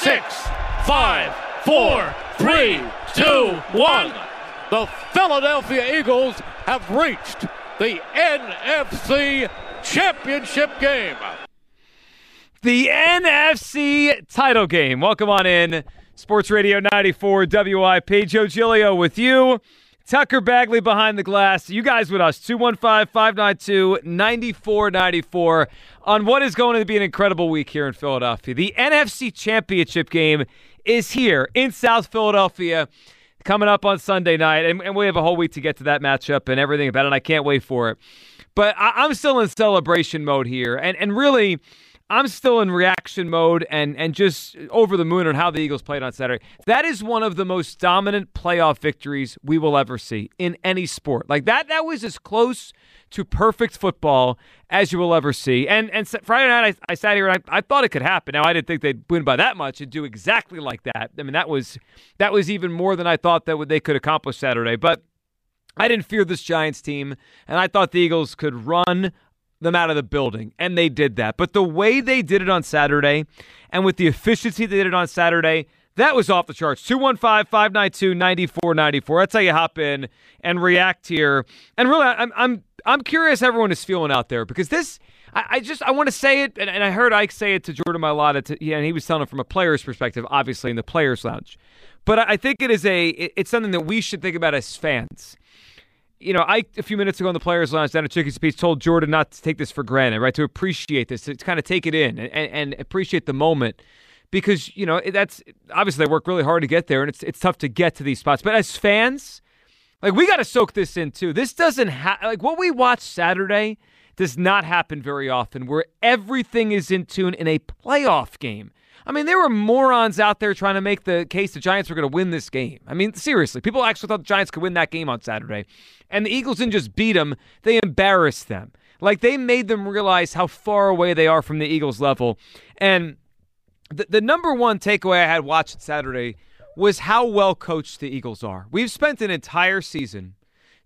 six, five, four, three, two, one. The Philadelphia Eagles have reached the NFC Championship game. The NFC title game. Welcome on in. Sports Radio 94 WIP. Joe Giglio with you. Tucker Bagley behind the glass. You guys with us. 215 592 9494 on what is going to be an incredible week here in Philadelphia. The NFC Championship game is here in South Philadelphia coming up on Sunday night. And, and we have a whole week to get to that matchup and everything about it. I can't wait for it. But I, am still in celebration mode here. And, and really, I'm still in reaction mode and and just over the moon on how the Eagles played on Saturday. That is one of the most dominant playoff victories we will ever see in any sport. Like that that was as close to perfect football as you will ever see. And and Friday night I, I sat here and I, I thought it could happen. Now I didn't think they'd win by that much and do exactly like that. I mean that was that was even more than I thought that they could accomplish Saturday. But I didn't fear this Giants team, and I thought the Eagles could run them out of the building, and they did that. But the way they did it on Saturday, and with the efficiency they did it on Saturday, that was off the charts. 215 592 9494. That's how you hop in and react here. And really, I'm, I'm, I'm curious everyone is feeling out there because this. I, just I want to say it, and, I heard Ike say it to Jordan Mailata, and he was telling it from a player's perspective, obviously in the players' lounge. But I, think it is a it, it's something that we should think about as fans you know, I a few minutes ago in the players' lounge down at Chickies Beach told Jordan not to take this for granted, right? To appreciate this, to kind of take it in and, and appreciate the moment, because you know that's obviously they work really hard to get there, and it's it's tough to get to these spots. But as fans, like we got to soak this in too. This doesn't have like what we watched Saturday does not happen very often, where everything is in tune in a playoff game. I mean, there were morons out there trying to make the case the Giants were going to win this game. I mean, seriously, people actually thought the Giants could win that game on Saturday. And the Eagles didn't just beat them, they embarrassed them. Like, they made them realize how far away they are from the Eagles level. And the, the number one takeaway I had watched Saturday was how well coached the Eagles are. We've spent an entire season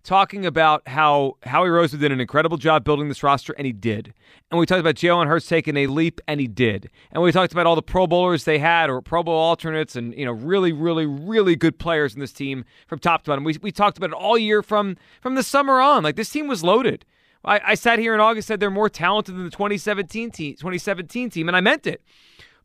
talking about how Howie Roseman did an incredible job building this roster, and he did. And we talked about Jalen Hurts taking a leap, and he did. And we talked about all the Pro Bowlers they had, or Pro Bowl alternates, and you know, really, really, really good players in this team from top to bottom. We we talked about it all year from from the summer on. Like this team was loaded. I, I sat here in August said they're more talented than the 2017 team, 2017 team, and I meant it.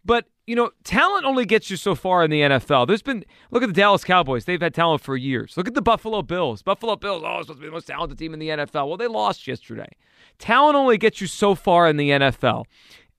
But you know, talent only gets you so far in the NFL. There's been look at the Dallas Cowboys; they've had talent for years. Look at the Buffalo Bills. Buffalo Bills, oh, supposed to be the most talented team in the NFL. Well, they lost yesterday. Talent only gets you so far in the NFL.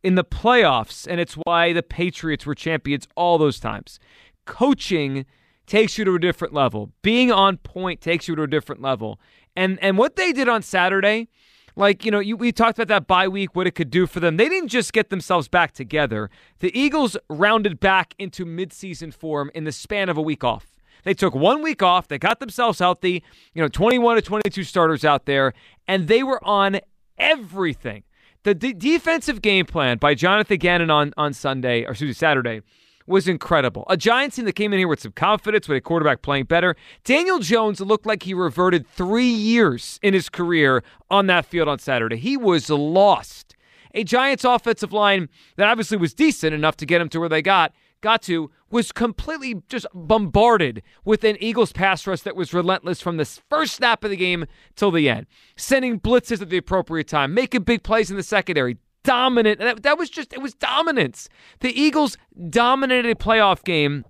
In the playoffs, and it's why the Patriots were champions all those times. Coaching takes you to a different level. Being on point takes you to a different level. And and what they did on Saturday like, you know, you, we talked about that bye week, what it could do for them. They didn't just get themselves back together. The Eagles rounded back into midseason form in the span of a week off. They took one week off. They got themselves healthy. You know, 21 to 22 starters out there, and they were on everything. The d- defensive game plan by Jonathan Gannon on, on Sunday, or excuse me, Saturday, was incredible. A Giants team that came in here with some confidence, with a quarterback playing better. Daniel Jones looked like he reverted three years in his career on that field on Saturday. He was lost. A Giants offensive line that obviously was decent enough to get him to where they got, got to, was completely just bombarded with an Eagles pass rush that was relentless from the first snap of the game till the end, sending blitzes at the appropriate time, making big plays in the secondary, dominant. That, that was just, it was dominance. The Eagles dominated a playoff game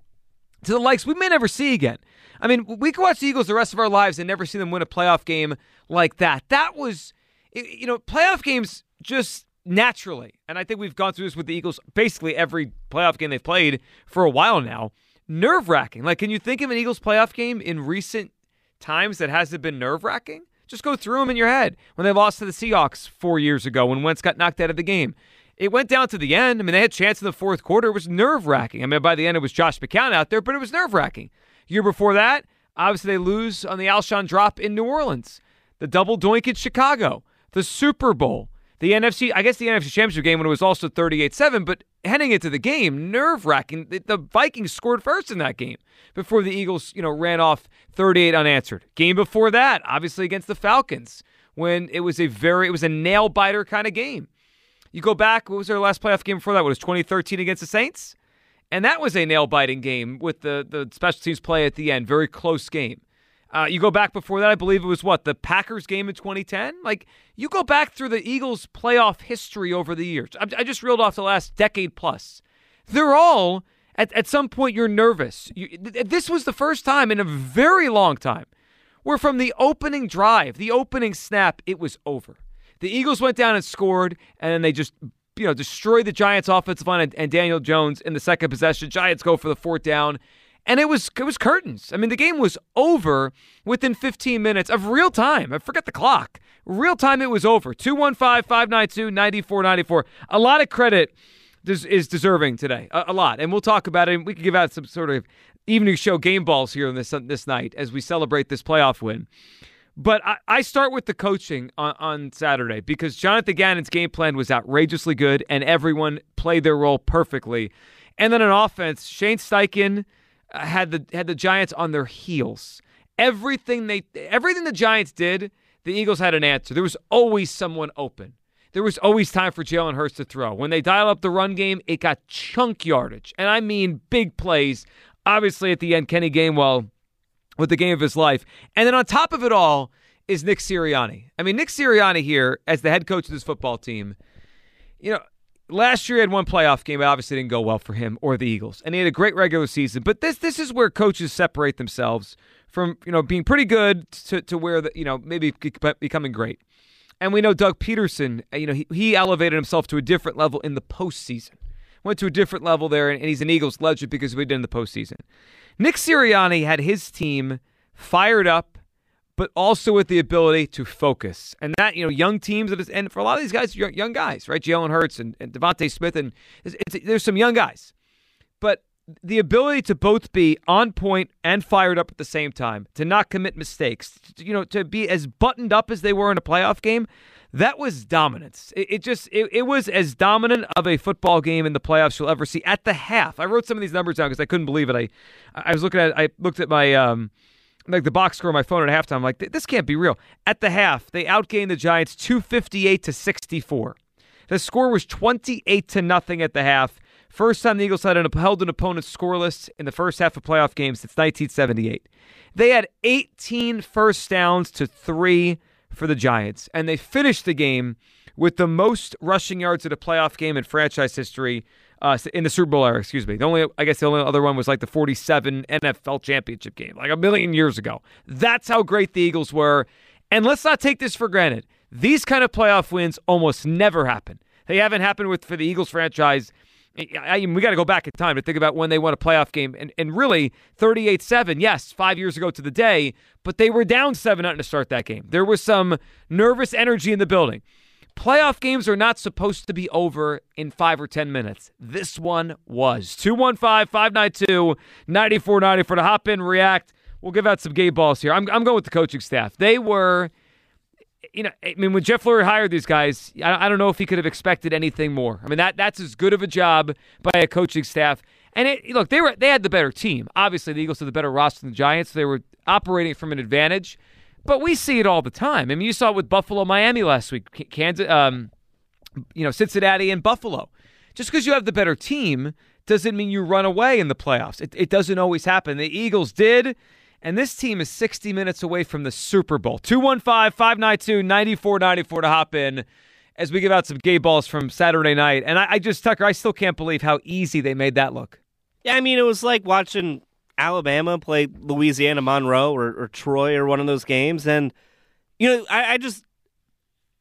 to the likes we may never see again. I mean, we could watch the Eagles the rest of our lives and never see them win a playoff game like that. That was, you know, playoff games just naturally, and I think we've gone through this with the Eagles basically every playoff game they've played for a while now, nerve wracking. Like, can you think of an Eagles playoff game in recent times that hasn't been nerve wracking? Just go through them in your head. When they lost to the Seahawks four years ago, when Wentz got knocked out of the game, it went down to the end. I mean, they had a chance in the fourth quarter. It was nerve wracking. I mean, by the end, it was Josh McCown out there, but it was nerve wracking. Year before that, obviously they lose on the Alshon drop in New Orleans, the double doink in Chicago, the Super Bowl, the NFC. I guess the NFC Championship game when it was also 38-7, but heading into the game, nerve wracking. The, the Vikings scored first in that game before the Eagles, you know, ran off 38 unanswered. Game before that, obviously against the Falcons, when it was a very, it was a nail biter kind of game. You go back, what was their last playoff game before that? What was 2013 against the Saints? And that was a nail biting game with the, the special teams play at the end. Very close game. Uh, you go back before that, I believe it was what, the Packers game in 2010? Like, you go back through the Eagles' playoff history over the years. I, I just reeled off the last decade plus. They're all, at, at some point, you're nervous. You, this was the first time in a very long time where from the opening drive, the opening snap, it was over. The Eagles went down and scored, and then they just you know destroyed the Giants' offensive line and Daniel Jones in the second possession. Giants go for the fourth down and it was it was curtains. I mean, the game was over within 15 minutes of real time. I forget the clock. Real time, it was over. 215 592 9494. A lot of credit is deserving today. A, a, lot. And we'll talk about it. We can give out some sort of evening show game balls here on this, this night as we celebrate this playoff win. But I, I start with the coaching on, on Saturday because Jonathan Gannon's game plan was outrageously good and everyone played their role perfectly. And then on offense, Shane Steichen Uh, had the had the Giants on their heels. Everything they everything the Giants did, the Eagles had an answer. There was always someone open. There was always time for Jalen Hurts to throw. When they dial up the run game, it got chunk yardage. And I mean big plays. Obviously, at the end, Kenny Gainwell with the game of his life. And then on top of it all is Nick Sirianni. I mean, Nick Sirianni here as the head coach of this football team. You know, last year he had one playoff game, but obviously didn't go well for him or the Eagles. And he had a great regular season. But this this is where coaches separate themselves from you know being pretty good to, to where the you know maybe becoming great. And we know Doug Pederson, uh, you know, he, he elevated himself to a different level in the postseason. Went to a different level there, and, and he's an Eagles legend because we did in the postseason. Nick Sirianni had his team fired up but also with the ability to focus. And that, you know, young teams, and for a lot of these guys, young guys, right? Jalen Hurts and, and DeVonta Smith, and it's, it's, there's some young guys. But the ability to both be on point and fired up at the same time, to not commit mistakes, to, you know, to be as buttoned up as they were in a playoff game, that was dominance. It, it just it, it, was as dominant of a football game in the playoffs you'll ever see. At the half, I wrote some of these numbers down because I couldn't believe it. I I was looking at I looked at my um, like the box score on my phone at halftime. I'm like, this can't be real. At the half, they outgained the Giants 258 to 64. The score was 28 to nothing at the half. First time the Eagles had an, held an opponent scoreless in the first half of playoff games since 1978. They had 18 first downs to three for the Giants, and they finished the game with the most rushing yards at a playoff game in franchise history uh, in the Super Bowl era. Excuse me. The only, I guess, the only other one was like the '47 NFL championship game, like a million years ago. That's how great the Eagles were. And let's not take this for granted. These kind of playoff wins almost never happen. They haven't happened with for the Eagles franchise. I, I, we got to go back in time to think about when they won a playoff game. And, and really, 38 7, yes, five years ago to the day, but they were down 7 0 to start that game. There was some nervous energy in the building. Playoff games are not supposed to be over in five or 10 minutes. This one was. 215 592 9490 for the hop in, react. We'll give out some gay balls here. I'm, I'm going with the coaching staff. They were, you know, I mean, when Jeff Lurie hired these guys, I, I don't know if he could have expected anything more. I mean, that that's as good of a job by a coaching staff. And it, look, they were they had the better team. Obviously, the Eagles had the better roster than the Giants. They were operating from an advantage. But we see it all the time. I mean, you saw it with Buffalo, Miami last week, Kansas, um, you know, Cincinnati and Buffalo. Just because you have the better team doesn't mean you run away in the playoffs. It, it doesn't always happen. The Eagles did. And this team is 60 minutes away from the Super Bowl. 215 592 9494 to hop in as we give out some gay balls from Saturday night. And I, I, just, Tucker, I still can't believe how easy they made that look. Yeah, I mean, it was like watching Alabama play Louisiana Monroe or, or Troy or one of those games. And, you know, I, I just,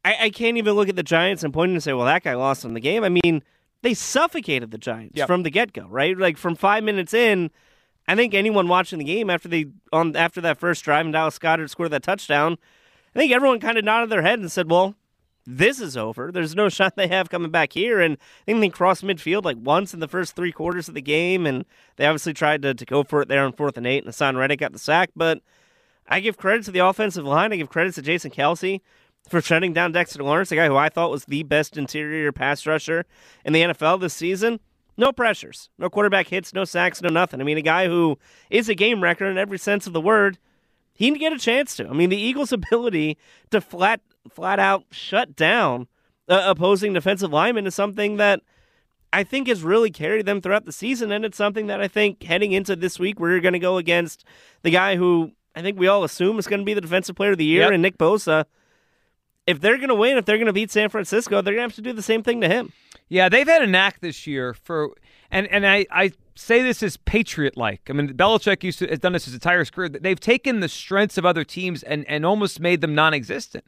I, I, can't even look at the Giants and point and say, well, that guy lost in the game. I mean, they suffocated the Giants yep. from the get go, right? Like from five minutes in, I think anyone watching the game after they on after that first drive and Dallas Goedert scored that touchdown, I think everyone kind of nodded their head and said, "Well, this is over. There's no shot they have coming back here." And I think they crossed midfield like once in the first three quarters of the game, and they obviously tried to, to go for it there on fourth and eight, and Haason Reddick got the sack. But I give credit to the offensive line. I give credit to Jason Kelce for shutting down Dexter Lawrence, a guy who I thought was the best interior pass rusher in the NFL this season. No pressures, no quarterback hits, no sacks, no nothing. I mean, a guy who is a game wrecker in every sense of the word. He didn't get a chance to. I mean, the Eagles' ability to flat flat out shut down uh, opposing defensive linemen is something that I think has really carried them throughout the season, and it's something that I think heading into this week, we're going to go against the guy who I think we all assume is going to be the defensive player of the year, yep. and Nick Bosa. If they're going to win, if they're going to beat San Francisco, they're going to have to do the same thing to him. Yeah, they've had a knack this year for, and and I, I say this is patriot like. I mean, Belichick used to has done this his entire career. They've taken the strengths of other teams and and almost made them non-existent.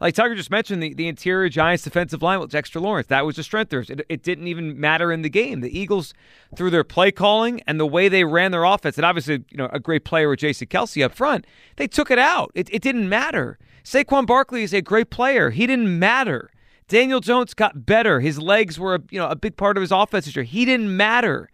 Like Tucker just mentioned, the, the interior Giants defensive line with Dexter Lawrence. That was a strength. It, it didn't even matter in the game. The Eagles, through their play calling and the way they ran their offense, and obviously, you know, a great player with Jason Kelce up front, they took it out. It, it didn't matter. Saquon Barkley is a great player. He didn't matter. Daniel Jones got better. His legs were, you know, a big part of his offense. He didn't matter.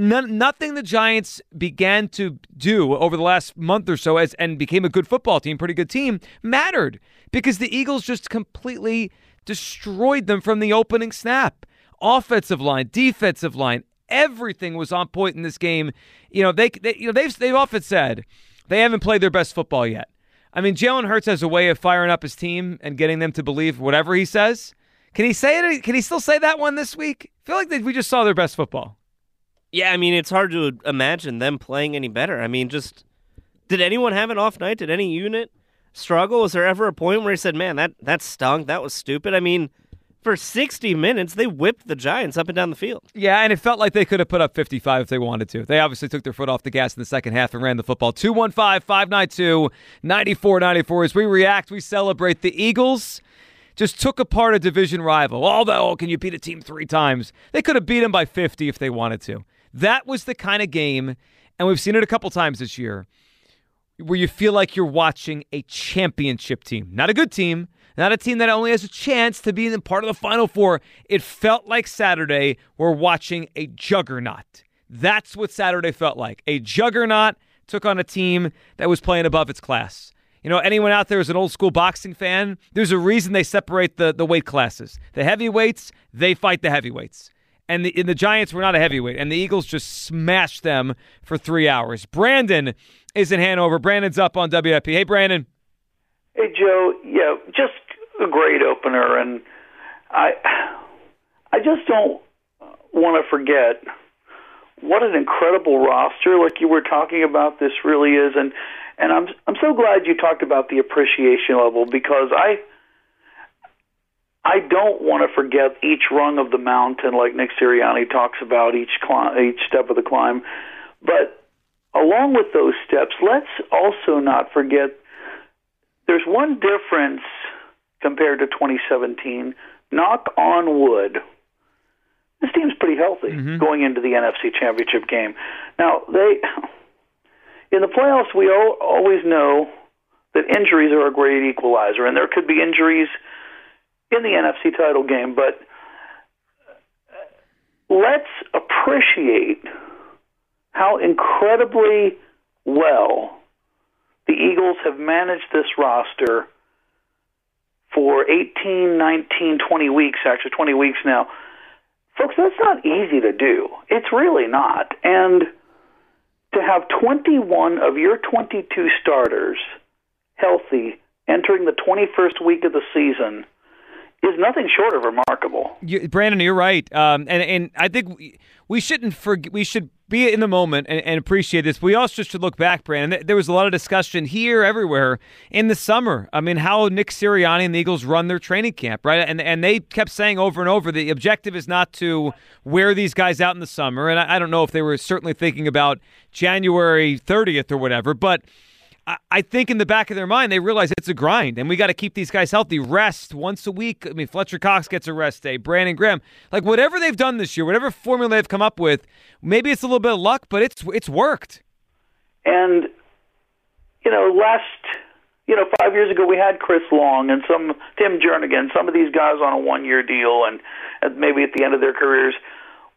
Nothing the Giants began to do over the last month or so as and became a good football team, pretty good team, mattered because the Eagles just completely destroyed them from the opening snap. Offensive line, defensive line, everything was on point in this game. You know, they, they you know they've they've often said they haven't played their best football yet. I mean, Jalen Hurts has a way of firing up his team and getting them to believe whatever he says. Can he say it? Can he still say that one this week? I feel like they, we just saw their best football. Yeah, I mean, it's hard to imagine them playing any better. I mean, just did anyone have an off night? Did any unit struggle? Was there ever a point where he said, "Man, that that stunk. That was stupid"? I mean, for 60 minutes, they whipped the Giants up and down the field. Yeah, and it felt like they could have put up 55 if they wanted to. They obviously took their foot off the gas in the second half and ran the football. 215 592 9494. As we react, we celebrate the Eagles. Just took apart a division rival. Although, can you beat a team three times? They could have beat them by 50 if they wanted to. That was the kind of game, and we've seen it a couple times this year, where you feel like you're watching a championship team. Not a good team, not a team that only has a chance to be in part of the Final Four. It felt like Saturday we're watching a juggernaut. That's what Saturday felt like. A juggernaut took on a team that was playing above its class. You know, anyone out there is an old school boxing fan, there's a reason they separate the, the weight classes. The heavyweights, they fight the heavyweights. And the, and the Giants were not a heavyweight, and the Eagles just smashed them for three hours. Brandon is in Hanover. Brandon's up on WIP. Hey, Brandon. Hey, Joe. Yeah, just a great opener, and I I just don't want to forget what an incredible roster, like you were talking about. This really is, and and I'm I'm so glad you talked about the appreciation level because I I don't want to forget each rung of the mountain, like Nick Sirianni talks about each climb, each step of the climb. But along with those steps, let's also not forget there's one difference compared to 2017. Knock on wood. This team's pretty healthy mm-hmm. going into the NFC Championship game. Now, they in the playoffs we always know that injuries are a great equalizer and there could be injuries in the NFC title game, but let's appreciate how incredibly well the Eagles have managed this roster for 18, 19, 20 weeks, actually 20 weeks now. Folks, that's not easy to do. It's really not. And to have 21 of your 22 starters healthy entering the 21st week of the season is nothing short of remarkable. You, Brandon, you're right, um, and and I think we, we shouldn't forget. We should be in the moment and, and, appreciate this. We also should look back, Brandon. There was a lot of discussion here, everywhere in the summer. I mean, how Nick Sirianni and the Eagles run their training camp, right? And and they kept saying over and over the objective is not to wear these guys out in the summer. And I, I don't know if they were certainly thinking about January 30th or whatever, but I think in the back of their mind, they realize it's a grind and we got to keep these guys healthy. Rest once a week. I mean, Fletcher Cox gets a rest day, Brandon Graham. Like whatever they've done this year, whatever formula they've come up with, maybe it's a little bit of luck, but it's it's worked. And, you know, last, you know, five years ago we had Chris Long and some Tim Jernigan, some of these guys on a one year deal and, and maybe at the end of their careers.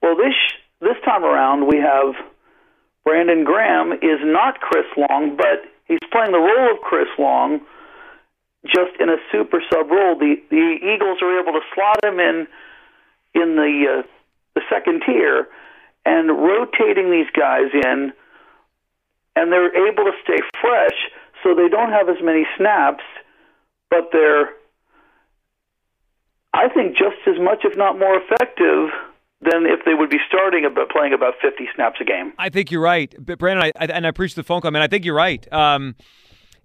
Well, this this time around we have Brandon Graham is not Chris Long, but He's playing the role of Chris Long, just in a super sub role. The the Eagles are able to slot him in in the uh, the second tier and rotating these guys in, and they're able to stay fresh, so they don't have as many snaps, but they're I think just as much, if not more effective than if they would be starting about playing about 50 snaps a game. I think you're right, Brandon, I, and I appreciate the phone call. I mean, I think you're right. Um,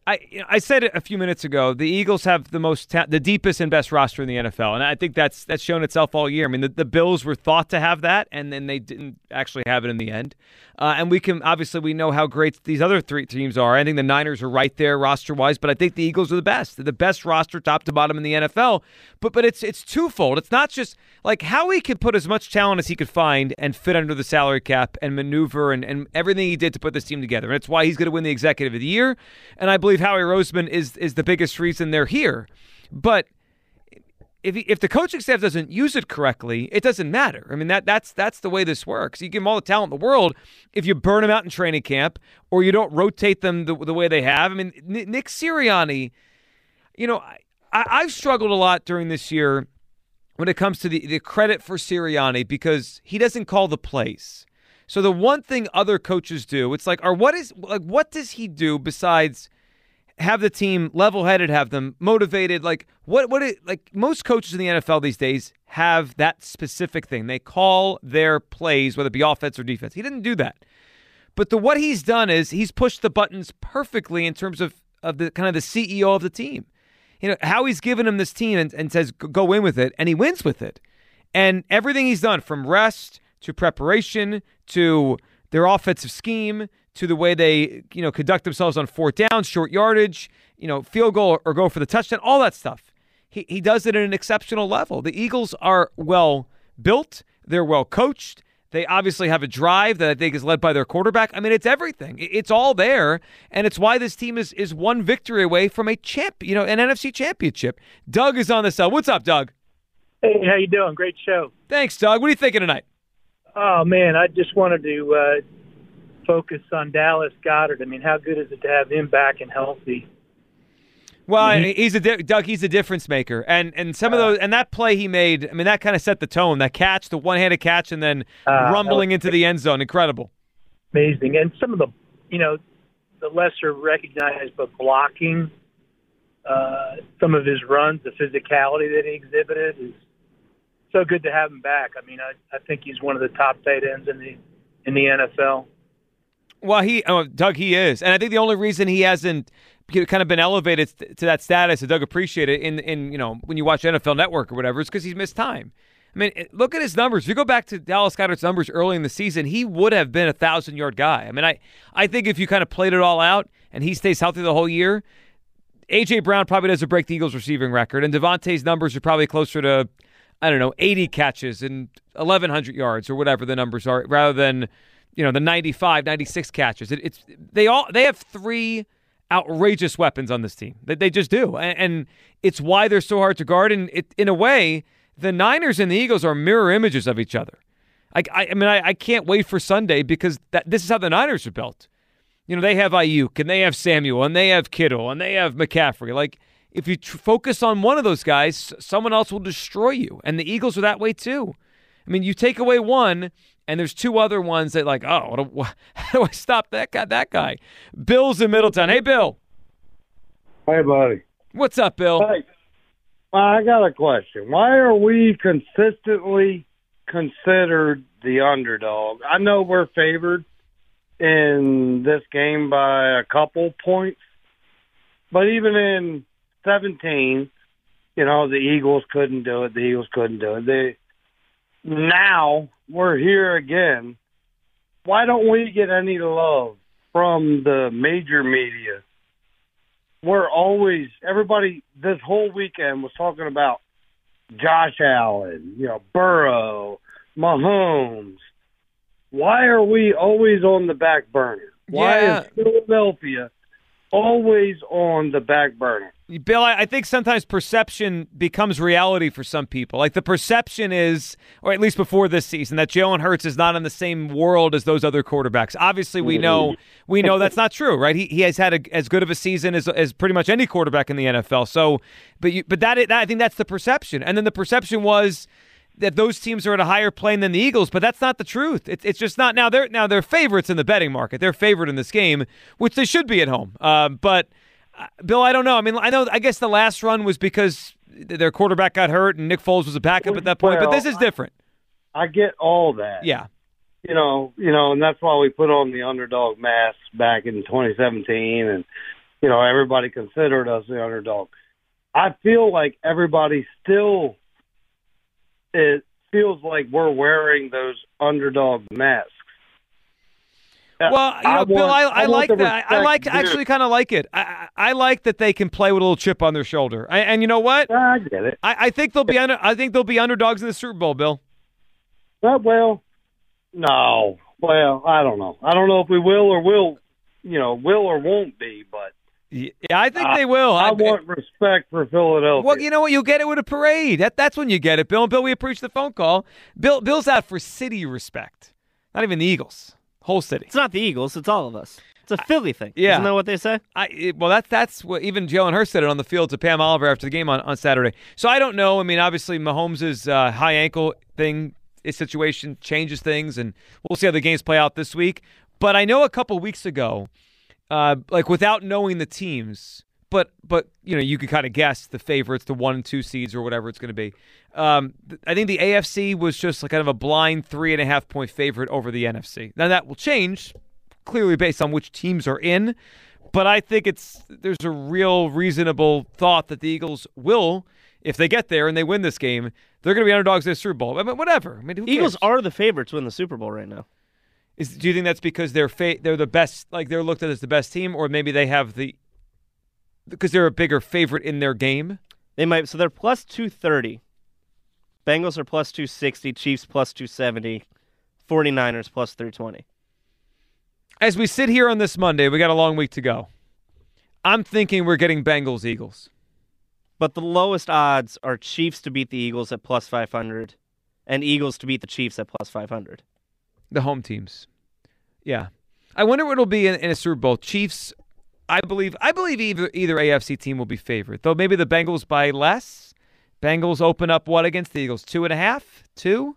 I I said it a few minutes ago. The Eagles have the most ta- the deepest and best roster in the NFL, and I think that's that's shown itself all year. I mean, the, the Bills were thought to have that, and then they didn't actually have it in the end. Uh, and we can obviously we know how great these other three teams are. I think the Niners are right there roster wise, but I think the Eagles are the best. They're the best roster top to bottom in the NFL. But but it's it's twofold. It's not just like Howie could put as much talent as he could find and fit under the salary cap and maneuver and, and everything he did to put this team together. And it's why he's going to win the Executive of the Year. And I believe Howie Roseman is is the biggest reason they're here. But if he, if the coaching staff doesn't use it correctly, it doesn't matter. I mean that that's that's the way this works. You give them all the talent in the world. If you burn them out in training camp or you don't rotate them the, the way they have, I mean Nick Sirianni, you know, I, I've struggled a lot during this year when it comes to the, the credit for Sirianni because he doesn't call the plays. So the one thing other coaches do, it's like, or what is like what does he do besides have the team level headed, have them motivated. Like what what it, like most coaches in the NFL these days have that specific thing. They call their plays, whether it be offense or defense. He didn't do that. But the what he's done is he's pushed the buttons perfectly in terms of, of the kind of the CEO of the team. You know, how he's given him this team and, and says, go in with it, and he wins with it. And everything he's done from rest to preparation to their offensive scheme to the way they, you know, conduct themselves on fourth down, short yardage, you know, field goal or go for the touchdown, all that stuff. He, he does it at an exceptional level. The Eagles are well built, they're well coached. They obviously have a drive that I think is led by their quarterback. I mean, it's everything. It's all there, and it's why this team is is one victory away from a champ, you know, an NFC championship. Doug is on the cell. What's up, Doug? Hey, how you doing? Great show. Thanks, Doug. What are you thinking tonight? Oh man, I just wanted to uh, focus on Dallas Goedert. I mean, how good is it to have him back and healthy? Well, mm-hmm. he's a Doug. He's a difference maker, and and some of uh, those and that play he made. I mean, that kind of set the tone. That catch, the one-handed catch, and then uh, rumbling into the end zone. Incredible. Amazing, and some of the, you know, the lesser recognized, but blocking. Uh, some of his runs, the physicality that he exhibited is so good to have him back. I mean, I, I think he's one of the top tight ends in the in the NFL. Well, he, oh, Doug, he is, and I think the only reason he hasn't kind of been elevated to that status, and Doug appreciate it in in you know when you watch NFL Network or whatever, is because he's missed time. I mean, look at his numbers. If you go back to Dallas Goedert's numbers early in the season, he would have been a thousand yard guy. I mean, I I think if you kind of played it all out and he stays healthy the whole year, AJ Brown probably doesn't break the Eagles receiving record, and DeVonta's numbers are probably closer to I don't know, 80 catches and 1,100 yards or whatever the numbers are, rather than, you know, the 95, 96 catches. It, it's they all they have three outrageous weapons on this team. They, they just do, and, and, it's why they're so hard to guard. And it, in a way, the Niners and the Eagles are mirror images of each other. I, I, I mean, I, I, can't wait for Sunday because that, this is how the Niners are built. You know, they have Aiyuk and they have Samuel and they have Kittle and they have McCaffrey. Like if you tr- focus on one of those guys, someone else will destroy you. And the Eagles are that way too. I mean, you take away one, and there's two other ones that like, oh, do, how do I stop that guy? That guy, Bill's in Middletown. Hey, Bill. Hey, buddy. What's up, Bill? Hey, I got a question. Why are we consistently considered the underdog? I know we're favored in this game by a couple points, but even in 17, you know, the Eagles couldn't do it. The Eagles couldn't do it. They now we're here again. Why don't we get any love from the major media? We're always everybody this whole weekend was talking about Josh Allen, you know, Burrow, Mahomes. Why are we always on the back burner? Why Yeah. is Philadelphia always on the back burner? Bill, I think sometimes perception becomes reality for some people. Like the perception is, or at least before this season, that Jalen Hurts is not in the same world as those other quarterbacks. Obviously, we know mm-hmm. we know that's not true, right? He he has had a, as good of a season as as pretty much any quarterback in the NFL. So, but you, but that, that I think that's the perception, and then the perception was that those teams are at a higher plane than the Eagles, but that's not the truth. It's it's just not now. They're now they're favorites in the betting market. They're favored in this game, which they should be at home. Um, but uh, Bill, I don't know. I mean, I know. I guess the last run was because their quarterback got hurt and Nick Foles was a backup at that point. but this is different. I get all that. Yeah. you know, you know, and that's why we put on the underdog mask back in 2017, and you know, everybody considered us the underdog. I feel like everybody still it feels like we're wearing those underdog masks. Uh, well, you know, I Bill, want- I, I I like that. I like actually kind of like it. I, I like that they can play with a little chip on their shoulder. I, and you know what? I get it. I, I think they'll be under. I think they'll be underdogs in the Super Bowl, Bill. But, well, no. Well, I don't know. I don't know if we will or will, you know, will or won't be. But Yeah, I think they will. I, want respect for Philadelphia. Well, you know what? You'll get it with a parade. That that's when you get it, Bill. Bill, we appreciate the phone call. Bill, Bill's out for city respect. Not even the Eagles. Whole city. It's not the Eagles. It's all of us. It's a Philly thing. yeah. Isn't that what they say? I it, well, that's that's what even Jalen Hurts said it on the field to Pam Oliver after the game on, on Saturday. So I don't know. I mean, obviously Mahomes' uh, high ankle thing, his situation changes things, and we'll see how the games play out this week. But I know a couple weeks ago, uh, like without knowing the teams, but but you know you could kind of guess the favorites, the one and two seeds or whatever it's going to be. Um, th- I think the AFC was just like kind of a blind three and a half point favorite over the NFC. Now that will change clearly based on which teams are in, but I think it's there's a real reasonable thought that the Eagles will, if they get there and they win this game, they're going to be underdogs in the Super Bowl. I mean, whatever. I mean, Eagles cares? are the favorites to win the Super Bowl right now. Is, do you think that's because they're fa- they're the best, like they're looked at as the best team, or maybe they have the because they're a bigger favorite in their game? They might. So they're plus two thirty. Bengals are plus two sixty. Chiefs plus two seventy. 49ers plus three twenty. As we sit here on this Monday, we got a long week to go. I'm thinking we're getting Bengals Eagles. But the lowest odds are Chiefs to beat the Eagles at plus five hundred, and Eagles to beat the Chiefs at plus five hundred. The home teams. Yeah. I wonder what it'll be in, in a Super Bowl. Chiefs, I believe I believe either either AFC team will be favored. Though maybe the Bengals by less. Bengals open up what against the Eagles? Two and a half? Two?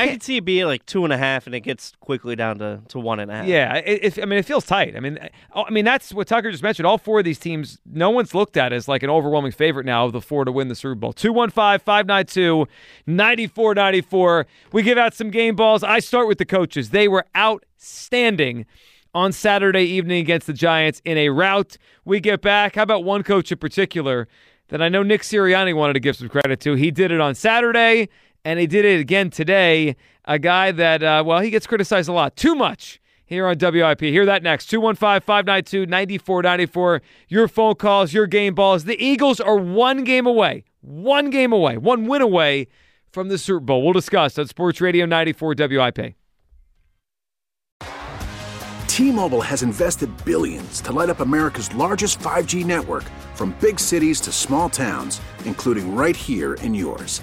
I can see it being like two and a half, and it gets quickly down to, to one and a half. Yeah, it, it, I mean, it feels tight. I mean, I I mean that's what Tucker just mentioned. All four of these teams, no one's looked at as like an overwhelming favorite now of the four to win the Super Bowl. 215 592 9494. We give out some game balls. I start with the coaches. They were outstanding on Saturday evening against the Giants in a rout. We get back. How about one coach in particular that I know Nick Sirianni wanted to give some credit to? He did it on Saturday and he did it again today. A guy that, uh, well, he gets criticized a lot, too much here on WIP. Hear that next. 215 592 9494. Your phone calls, your game balls. The Eagles are one game away, one game away, one win away from the Super Bowl. We'll discuss on Sports Radio 94 WIP. T-Mobile has invested billions to light up America's largest 5G network from big cities to small towns, including right here in yours.